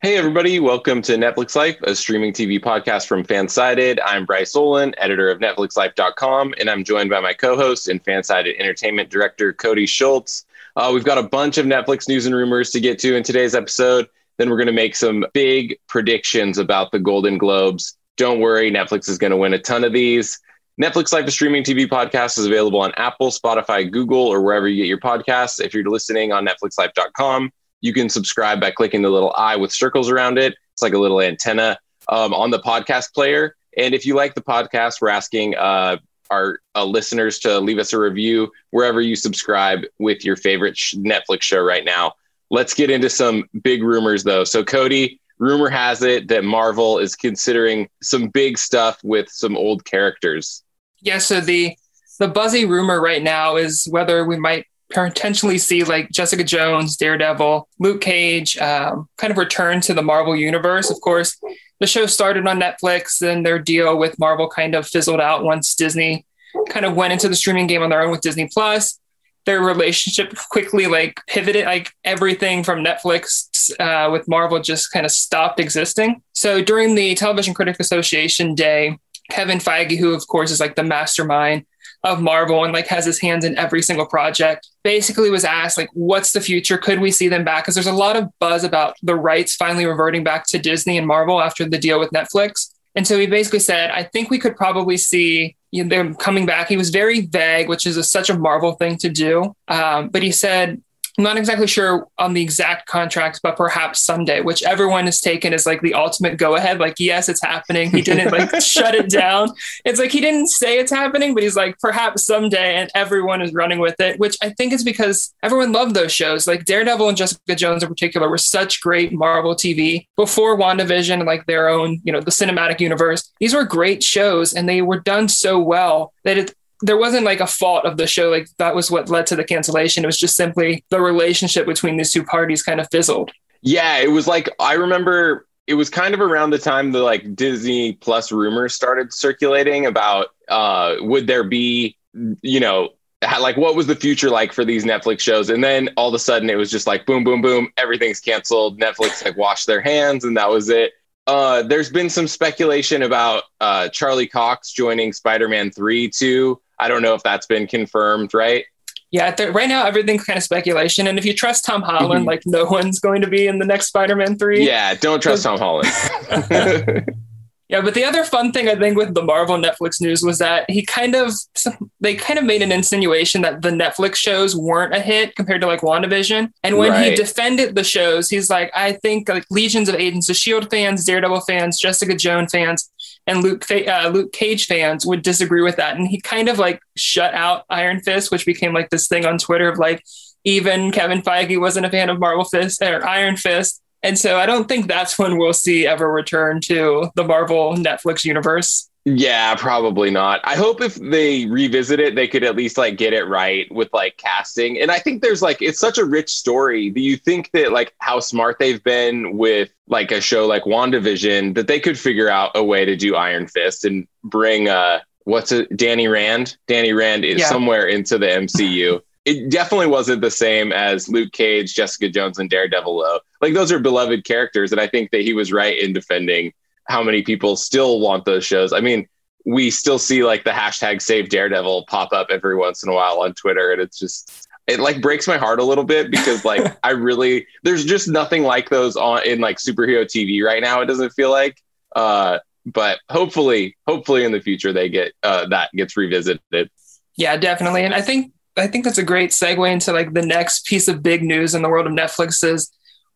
Hey, everybody. Welcome to Netflix Life, a streaming TV podcast from Fansided. I'm Bryce Olin, editor of NetflixLife.com, and I'm joined by my co host and Fansided entertainment director, Cody Schultz. Uh, we've got a bunch of Netflix news and rumors to get to in today's episode. Then we're going to make some big predictions about the Golden Globes. Don't worry, Netflix is going to win a ton of these. Netflix Life, a streaming TV podcast, is available on Apple, Spotify, Google, or wherever you get your podcasts. If you're listening on NetflixLife.com, you can subscribe by clicking the little eye with circles around it. It's like a little antenna um, on the podcast player. And if you like the podcast, we're asking uh, our uh, listeners to leave us a review wherever you subscribe with your favorite sh- Netflix show right now. Let's get into some big rumors, though. So, Cody, rumor has it that Marvel is considering some big stuff with some old characters. Yeah. So the the buzzy rumor right now is whether we might potentially see like Jessica Jones, Daredevil, Luke Cage, um, kind of return to the Marvel universe. Of course, the show started on Netflix, and their deal with Marvel kind of fizzled out once Disney kind of went into the streaming game on their own with Disney Plus. Their relationship quickly like pivoted, like everything from Netflix uh, with Marvel just kind of stopped existing. So during the Television Critics Association Day, Kevin Feige, who of course is like the mastermind of Marvel and like has his hands in every single project. Basically, was asked like, what's the future? Could we see them back? Because there's a lot of buzz about the rights finally reverting back to Disney and Marvel after the deal with Netflix. And so he basically said, I think we could probably see you know, them coming back. He was very vague, which is a, such a Marvel thing to do. Um, but he said I'm not exactly sure on the exact contracts, but perhaps someday, which everyone has taken as like the ultimate go ahead. Like, yes, it's happening. He didn't like shut it down. It's like he didn't say it's happening, but he's like, perhaps someday, and everyone is running with it, which I think is because everyone loved those shows. Like Daredevil and Jessica Jones in particular were such great Marvel TV before WandaVision and like their own, you know, the cinematic universe. These were great shows and they were done so well that it there wasn't like a fault of the show. Like that was what led to the cancellation. It was just simply the relationship between these two parties kind of fizzled. Yeah, it was like I remember it was kind of around the time the like Disney Plus rumors started circulating about uh would there be you know like what was the future like for these Netflix shows and then all of a sudden it was just like boom boom boom everything's canceled Netflix like washed their hands and that was it uh, there's been some speculation about uh, Charlie Cox joining Spider-Man 3 too. I don't know if that's been confirmed, right? Yeah, th- right now everything's kind of speculation. And if you trust Tom Holland, mm-hmm. like no one's going to be in the next Spider-Man three. Yeah, don't trust Tom Holland. yeah, but the other fun thing I think with the Marvel Netflix news was that he kind of they kind of made an insinuation that the Netflix shows weren't a hit compared to like WandaVision. And when right. he defended the shows, he's like, I think like legions of Agents of Shield fans, Daredevil fans, Jessica Jones fans and Luke uh, Luke Cage fans would disagree with that, and he kind of like shut out Iron Fist, which became like this thing on Twitter of like even Kevin Feige wasn't a fan of Marvel Fist or Iron Fist, and so I don't think that's when we'll see ever return to the Marvel Netflix universe. Yeah, probably not. I hope if they revisit it, they could at least like get it right with like casting. And I think there's like it's such a rich story. Do you think that like how smart they've been with like a show like WandaVision that they could figure out a way to do Iron Fist and bring uh what's it Danny Rand? Danny Rand is yeah. somewhere into the MCU. it definitely wasn't the same as Luke Cage, Jessica Jones, and Daredevil though. Like those are beloved characters, and I think that he was right in defending how many people still want those shows. I mean, we still see like the hashtag save Daredevil pop up every once in a while on Twitter. And it's just, it like breaks my heart a little bit because like I really, there's just nothing like those on in like superhero TV right now. It doesn't feel like, uh, but hopefully, hopefully in the future they get, uh, that gets revisited. Yeah, definitely. And I think, I think that's a great segue into like the next piece of big news in the world of Netflix is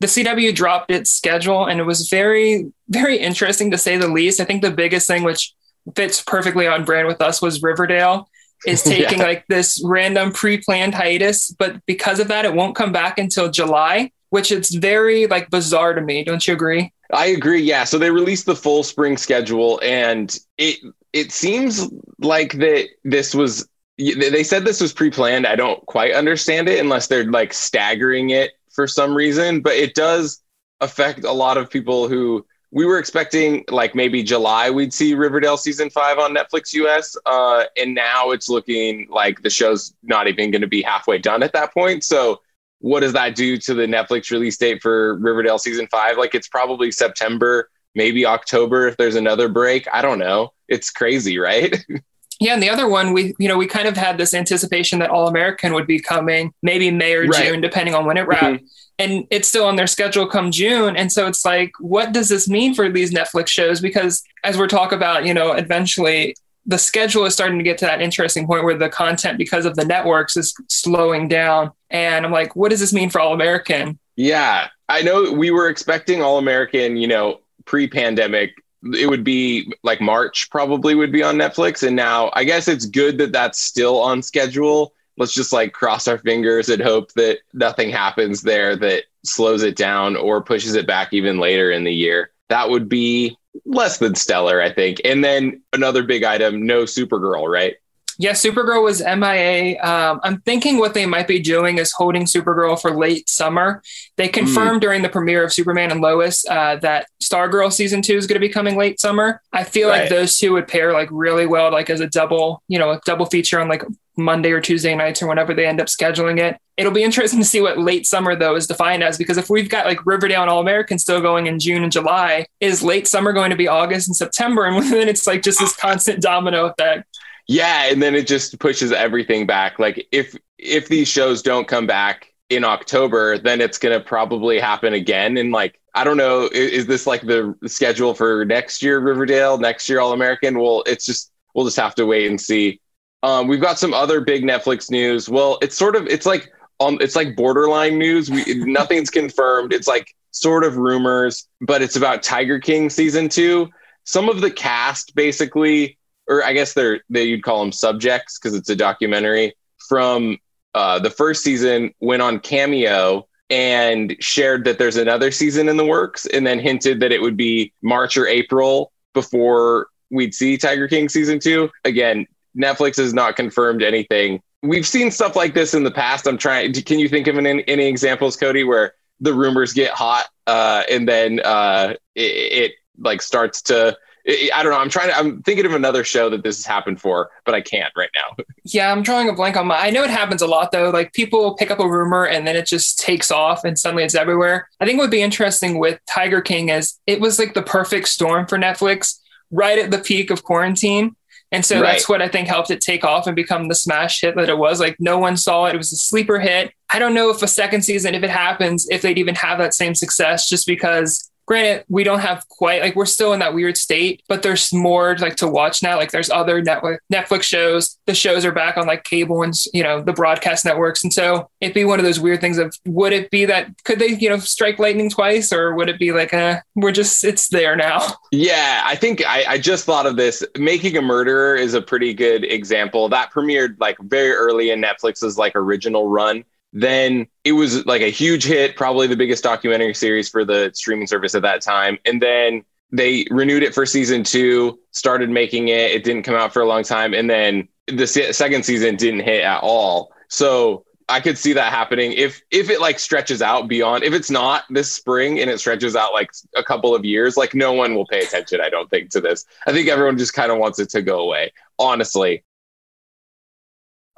the CW dropped its schedule and it was very, very interesting to say the least. I think the biggest thing, which fits perfectly on brand with us, was Riverdale is taking yeah. like this random pre-planned hiatus, but because of that, it won't come back until July. which it's very like bizarre to me. Don't you agree? I agree. Yeah. So they released the full spring schedule, and it it seems like that this was. They said this was pre-planned. I don't quite understand it unless they're like staggering it for some reason, but it does affect a lot of people who we were expecting like maybe July we'd see Riverdale season five on Netflix US, uh, and now it's looking like the show's not even going to be halfway done at that point. So what does that do to the Netflix release date for Riverdale season five? Like it's probably September, maybe October if there's another break. I don't know. It's crazy, right? Yeah, and the other one, we you know we kind of had this anticipation that All American would be coming, maybe May or right. June, depending on when it wrapped. Mm-hmm. And it's still on their schedule come June. And so it's like, what does this mean for these Netflix shows? Because as we're talking about, you know, eventually the schedule is starting to get to that interesting point where the content, because of the networks, is slowing down. And I'm like, what does this mean for All American? Yeah, I know we were expecting All American, you know, pre pandemic. It would be like March, probably would be on Netflix. And now I guess it's good that that's still on schedule. Let's just like cross our fingers and hope that nothing happens there that slows it down or pushes it back even later in the year. That would be less than stellar, I think. And then another big item, no Supergirl, right? Yeah, Supergirl was MIA. Um, I'm thinking what they might be doing is holding Supergirl for late summer. They hmm. confirmed mm. during the premiere of Superman and Lois uh, that Stargirl season two is going to be coming late summer. I feel right. like those two would pair like really well, like as a double, you know, a double feature on like Monday or Tuesday nights or whenever they end up scheduling it. It'll be interesting to see what late summer though is defined as because if we've got like Riverdale and All American still going in June and July, is late summer going to be August and September? And then it's like just this constant domino effect. Yeah, and then it just pushes everything back. Like if if these shows don't come back in October, then it's going to probably happen again. And like, I don't know, is, is, this like the schedule for next year Riverdale, next year All American? Well, it's just we'll just have to wait and see. Um, we've got some other big Netflix news. Well, it's sort of it's like um, it's like borderline news. We, nothing's confirmed. It's like sort of rumors, but it's about Tiger King season two. Some of the cast basically, or I guess they're they you'd call them subjects because it's a documentary from uh, the first season went on Cameo and shared that there's another season in the works, and then hinted that it would be March or April before we'd see Tiger King season two. Again, Netflix has not confirmed anything. We've seen stuff like this in the past. I'm trying. Can you think of any, any examples, Cody, where the rumors get hot uh, and then uh, it, it, like starts to? I don't know. I'm trying to. I'm thinking of another show that this has happened for, but I can't right now. Yeah, I'm drawing a blank on my. I know it happens a lot though. Like people pick up a rumor and then it just takes off and suddenly it's everywhere. I think what would be interesting with Tiger King is it was like the perfect storm for Netflix right at the peak of quarantine and so right. that's what I think helped it take off and become the smash hit that it was. Like no one saw it. It was a sleeper hit. I don't know if a second season, if it happens, if they'd even have that same success just because granted we don't have quite like we're still in that weird state but there's more like to watch now. Like there's other network netflix shows. The shows are back on like cable and you know the broadcast networks. And so it'd be one of those weird things of would it be that could they you know strike lightning twice or would it be like uh we're just it's there now? Yeah i think I, I just thought of this. Making a murderer is a pretty good example. That premiered like very early in netflix's like original run then it was like a huge hit, probably the biggest documentary series for the streaming service at that time. And then they renewed it for season two, started making it. It didn't come out for a long time. And then the second season didn't hit at all. So I could see that happening if if it like stretches out beyond if it's not this spring and it stretches out like a couple of years, like no one will pay attention, I don't think, to this. I think everyone just kind of wants it to go away, honestly.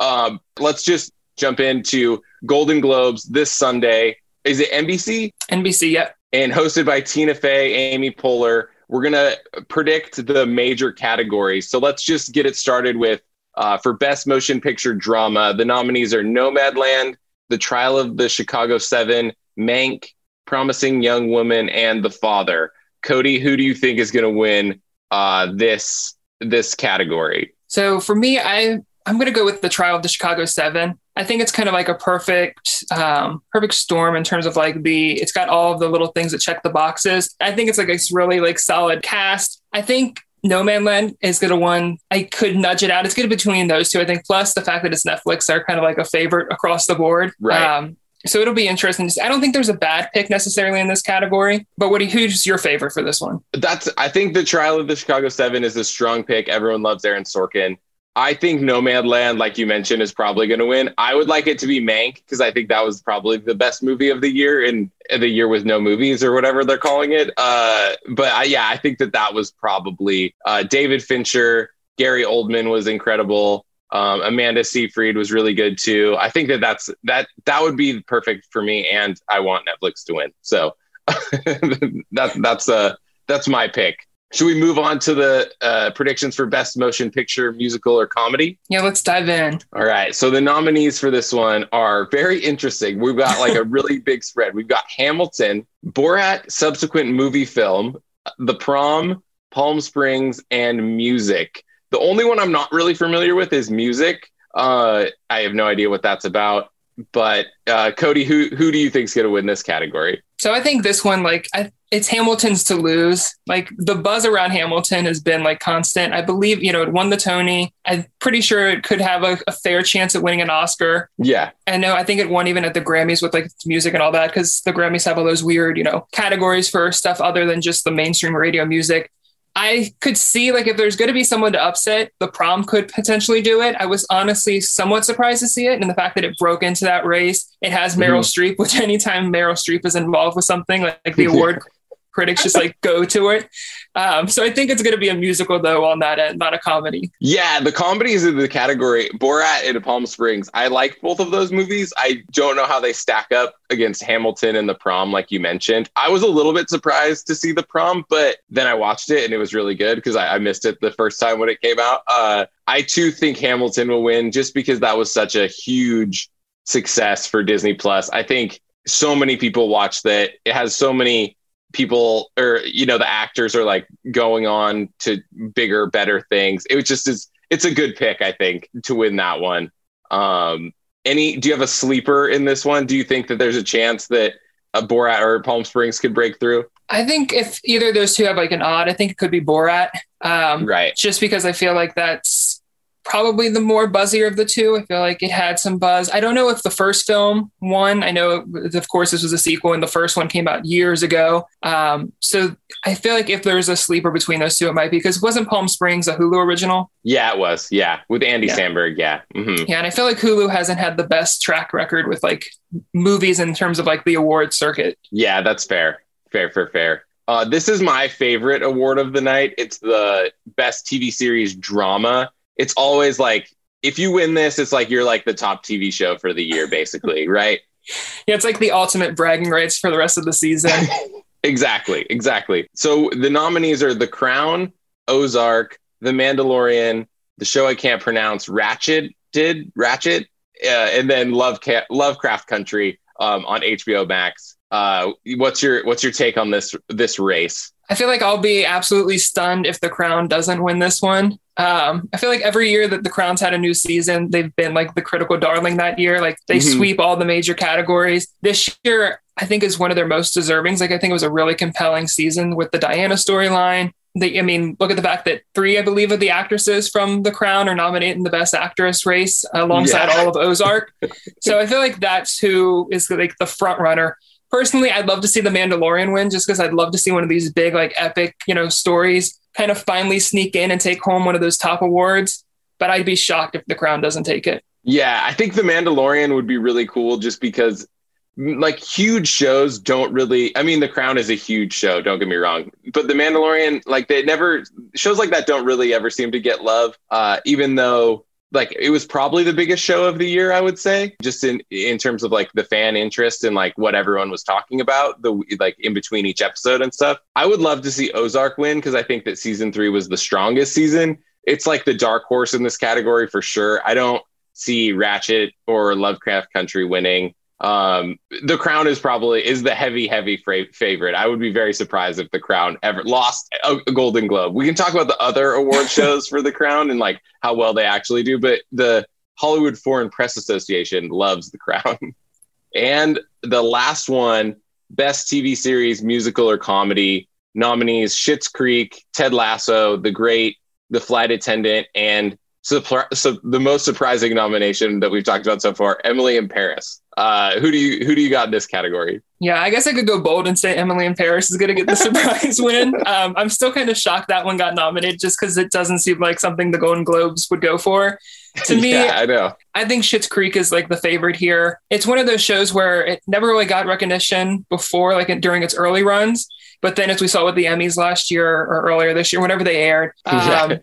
Um, let's just jump into Golden Globes this Sunday. Is it NBC? NBC, yep. And hosted by Tina Fey, Amy Poehler. We're going to predict the major categories. So let's just get it started with uh, for Best Motion Picture Drama. The nominees are Nomadland, The Trial of the Chicago Seven, Mank, Promising Young Woman, and The Father. Cody, who do you think is going to win uh, this this category? So for me, I I'm going to go with The Trial of the Chicago Seven. I think it's kind of like a perfect, um, perfect storm in terms of like the, it's got all of the little things that check the boxes. I think it's like a really like solid cast. I think Nomadland is going to one. I could nudge it out. It's good between those two. I think plus the fact that it's Netflix are kind of like a favorite across the board. Right. Um, So it'll be interesting. I don't think there's a bad pick necessarily in this category, but what who's your favorite for this one? That's I think the Trial of the Chicago Seven is a strong pick. Everyone loves Aaron Sorkin. I think Nomadland, like you mentioned, is probably going to win. I would like it to be Mank because I think that was probably the best movie of the year in the year with no movies or whatever they're calling it. Uh, but I, yeah, I think that that was probably uh, David Fincher. Gary Oldman was incredible. Um, Amanda Seyfried was really good too. I think that that's that that would be perfect for me, and I want Netflix to win. So that that's uh that's my pick. Should we move on to the uh, predictions for best motion picture, musical, or comedy? Yeah, let's dive in. All right. So the nominees for this one are very interesting. We've got like a really big spread. We've got Hamilton, Borat, subsequent movie film, The Prom, Palm Springs, and Music. The only one I'm not really familiar with is Music. Uh, I have no idea what that's about. But uh, Cody, who who do you think is going to win this category? So I think this one, like, I, it's Hamilton's to lose. Like the buzz around Hamilton has been like constant. I believe, you know, it won the Tony. I'm pretty sure it could have a, a fair chance at winning an Oscar. Yeah. And no, I think it won even at the Grammys with like music and all that because the Grammys have all those weird, you know, categories for stuff other than just the mainstream radio music. I could see like if there's going to be someone to upset, the prom could potentially do it. I was honestly somewhat surprised to see it, and the fact that it broke into that race. It has Meryl mm-hmm. Streep, which anytime Meryl Streep is involved with something like, like the award critics just like go to it. Um, so I think it's going to be a musical though on that end, not a comedy. Yeah, the comedies in the category Borat and Palm Springs. I like both of those movies. I don't know how they stack up against Hamilton and The Prom, like you mentioned. I was a little bit surprised to see The Prom, but then I watched it and it was really good because I, I, missed it the first time when it came out. Uh, I too think Hamilton will win just because that was such a huge success for Disney Plus. I think so many people watched that. It has so many people or you know the actors are like going on to bigger better things. It was just is it's a good pick i think to win that one. Um any do you have a sleeper in this one? Do you think that there's a chance that a borat or palm springs could break through? I think if either of those two have like an odd i think it could be borat. Um right. just because i feel like that's probably the more buzzier of the two. I feel like it had some buzz. I don't know if the first film won. I know, of course, this was a sequel, and the first one came out years ago. Um, so I feel like if there's a sleeper between those two, it might be because wasn't Palm Springs a Hulu original? Yeah, it was. Yeah, with Andy yeah. Samberg. Yeah. Mm-hmm. Yeah, and I feel like Hulu hasn't had the best track record with like movies in terms of like the award circuit. Yeah, that's fair. Fair, fair, fair. Uh, this is my favorite award of the night. It's the best TV series drama it's always like if you win this, it's like you're like the top TV show for the year, basically, right? Yeah, it's like the ultimate bragging rights for the rest of the season. exactly, exactly. So the nominees are The Crown, Ozark, The Mandalorian, the show I can't pronounce, Ratched did Ratched, uh, and then Love Ca- Lovecraft Country um, on HBO Max. Uh, what's your what's your take on this this race? I feel like I'll be absolutely stunned if The Crown doesn't win this one. Um, I feel like every year that the Crown's had a new season, they've been like the critical darling that year. Like they mm-hmm. sweep all the major categories. This year, I think is one of their most deservings. Like I think it was a really compelling season with the Diana storyline. I mean, look at the fact that three, I believe, of the actresses from The Crown are nominated in the Best Actress race alongside yeah. all of Ozark. so I feel like that's who is like the front runner personally, I'd love to see the Mandalorian win just because I'd love to see one of these big, like epic, you know, stories kind of finally sneak in and take home one of those top awards. But I'd be shocked if The Crown doesn't take it. Yeah, I think The Mandalorian would be really cool just because like huge shows don't really I mean The Crown is a huge show, don't get me wrong. But The Mandalorian, like they never shows like that don't really ever seem to get love. Uh, even though like it was probably the biggest show of the year i would say just in in terms of like the fan interest and like what everyone was talking about the like in between each episode and stuff. I would love to see ozark win because i think that season three was the strongest season. It's like the dark horse in this category for sure. I don't see Ratched or lovecraft country winning um, the Crown is probably is the heavy, heavy fra- favorite. I would be very surprised if the Crown ever lost a, a Golden Globe. We can talk about the other award shows for the Crown and like how well they actually do, but the Hollywood Foreign Press Association loves the Crown. and the last one, best TV series, musical or comedy nominees: Schitt's Creek, Ted Lasso, The Great, The Flight Attendant, and Supr- so the most surprising nomination that we've talked about so far, Emily in Paris. Uh, who do you who do you got in this category? Yeah, I guess I could go bold and say Emily in Paris is going to get the surprise win. Um, I'm still kind of shocked that one got nominated just because it doesn't seem like something the Golden Globes would go for. To me, yeah, I know. I think Schitt's Creek is like the favorite here. It's one of those shows where it never really got recognition before, like during its early runs. But then, as we saw with the Emmys last year or earlier this year, whenever they aired, um,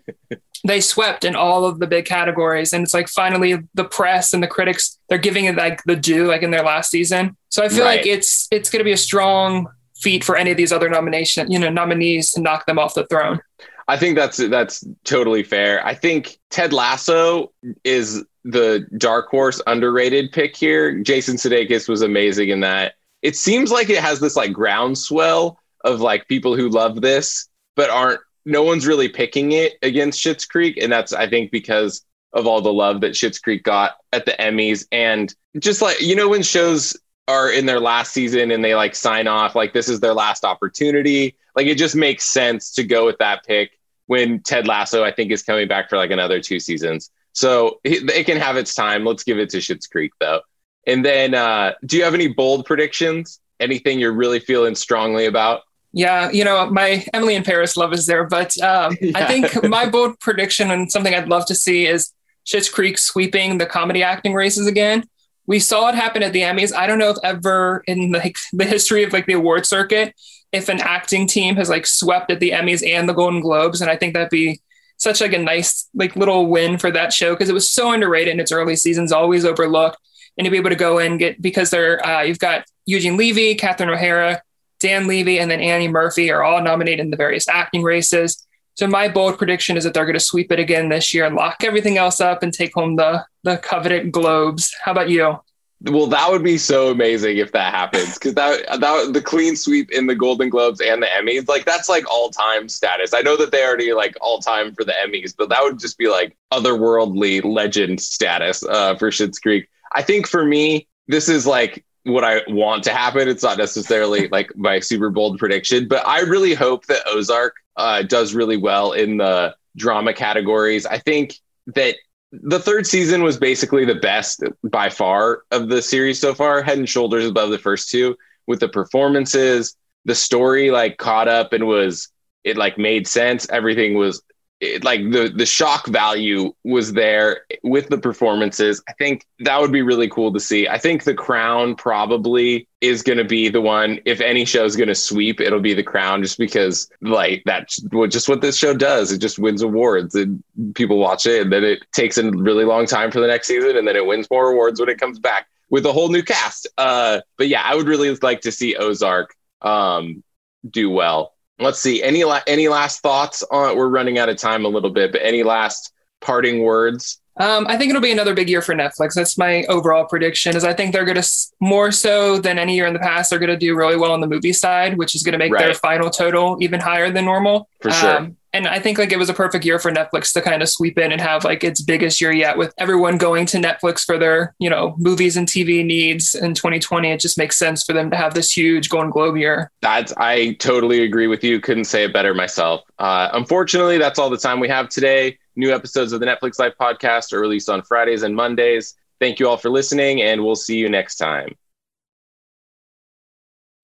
they swept in all of the big categories. And it's like finally the press and the critics they're giving it like the due, like in their last season. So I feel Right. like it's it's going to be a strong feat for any of these other nomination, you know, nominees to knock them off the throne. I think that's that's totally fair. I think Ted Lasso is the dark horse underrated pick here. Jason Sudeikis was amazing in that. It seems like it has this like groundswell of like people who love this but aren't no one's really picking it against Schitt's Creek and that's I think because of all the love that Schitt's Creek got at the Emmys and just like you know when shows are in their last season and they like sign off like this is their last opportunity like it just makes sense to go with that pick when Ted Lasso, I think, is coming back for like another two seasons. So it, can have its time. Let's give it to Schitt's Creek, though. And then, uh, do you have any bold predictions? Anything you're really feeling strongly about? Yeah, you know, my Emily in Paris love is there, but um, I think my bold prediction and something I'd love to see is Schitt's Creek sweeping the comedy acting races again. We saw it happen at the Emmys. I don't know if ever in like the history of like the award circuit, if an acting team has like swept at the Emmys and the Golden Globes, and I think that'd be such like a nice like little win for that show because it was so underrated in its early seasons, always overlooked, and to be able to go and get because they're uh, you've got Eugene Levy, Catherine O'Hara, Dan Levy, and then Annie Murphy are all nominated in the various acting races. So my bold prediction is that they're going to sweep it again this year and lock everything else up and take home the the coveted globes. How about you? Well, that would be so amazing if that happens because that that the clean sweep in the Golden Globes and the Emmys, like that's like all time status. I know that they already like all time for the Emmys, but that would just be like otherworldly legend status uh, for Schitt's Creek. I think for me, this is like what I want to happen. It's not necessarily like my super bold prediction, but I really hope that Ozark uh, does really well in the drama categories. I think that the third season was basically the best by far of the series so far, head and shoulders above the first two with the performances. The story like caught up and was it like made sense. Everything was it, like the the shock value was there with the performances. I think that would be really cool to see. I think The Crown probably is going to be the one. If any show is going to sweep, it'll be The Crown, just because like that's just what this show does. It just wins awards and people watch it, and then it takes a really long time for the next season, and then it wins more awards when it comes back with a whole new cast. Uh, but yeah, I would really like to see Ozark um, do well. Let's see. Any la- any last thoughts on? We're running out of time a little bit, but any last parting words? Um, I think it'll be another big year for Netflix. That's my overall prediction. Is I think they're going to more so than any year in the past. They're going to do really well on the movie side, which is going to make their final total even higher than normal. For sure. Um, and I think like it was a perfect year for Netflix to kind of sweep in and have like its biggest year yet with everyone going to Netflix for their, you know, movies and TV needs in 2020. It just makes sense for them to have this huge Golden Globe year. That's I totally agree with you. Couldn't say it better myself. Uh, unfortunately, that's all the time we have today. New episodes of the Netflix Life podcast are released on Fridays and Mondays. Thank you all for listening, and we'll see you next time.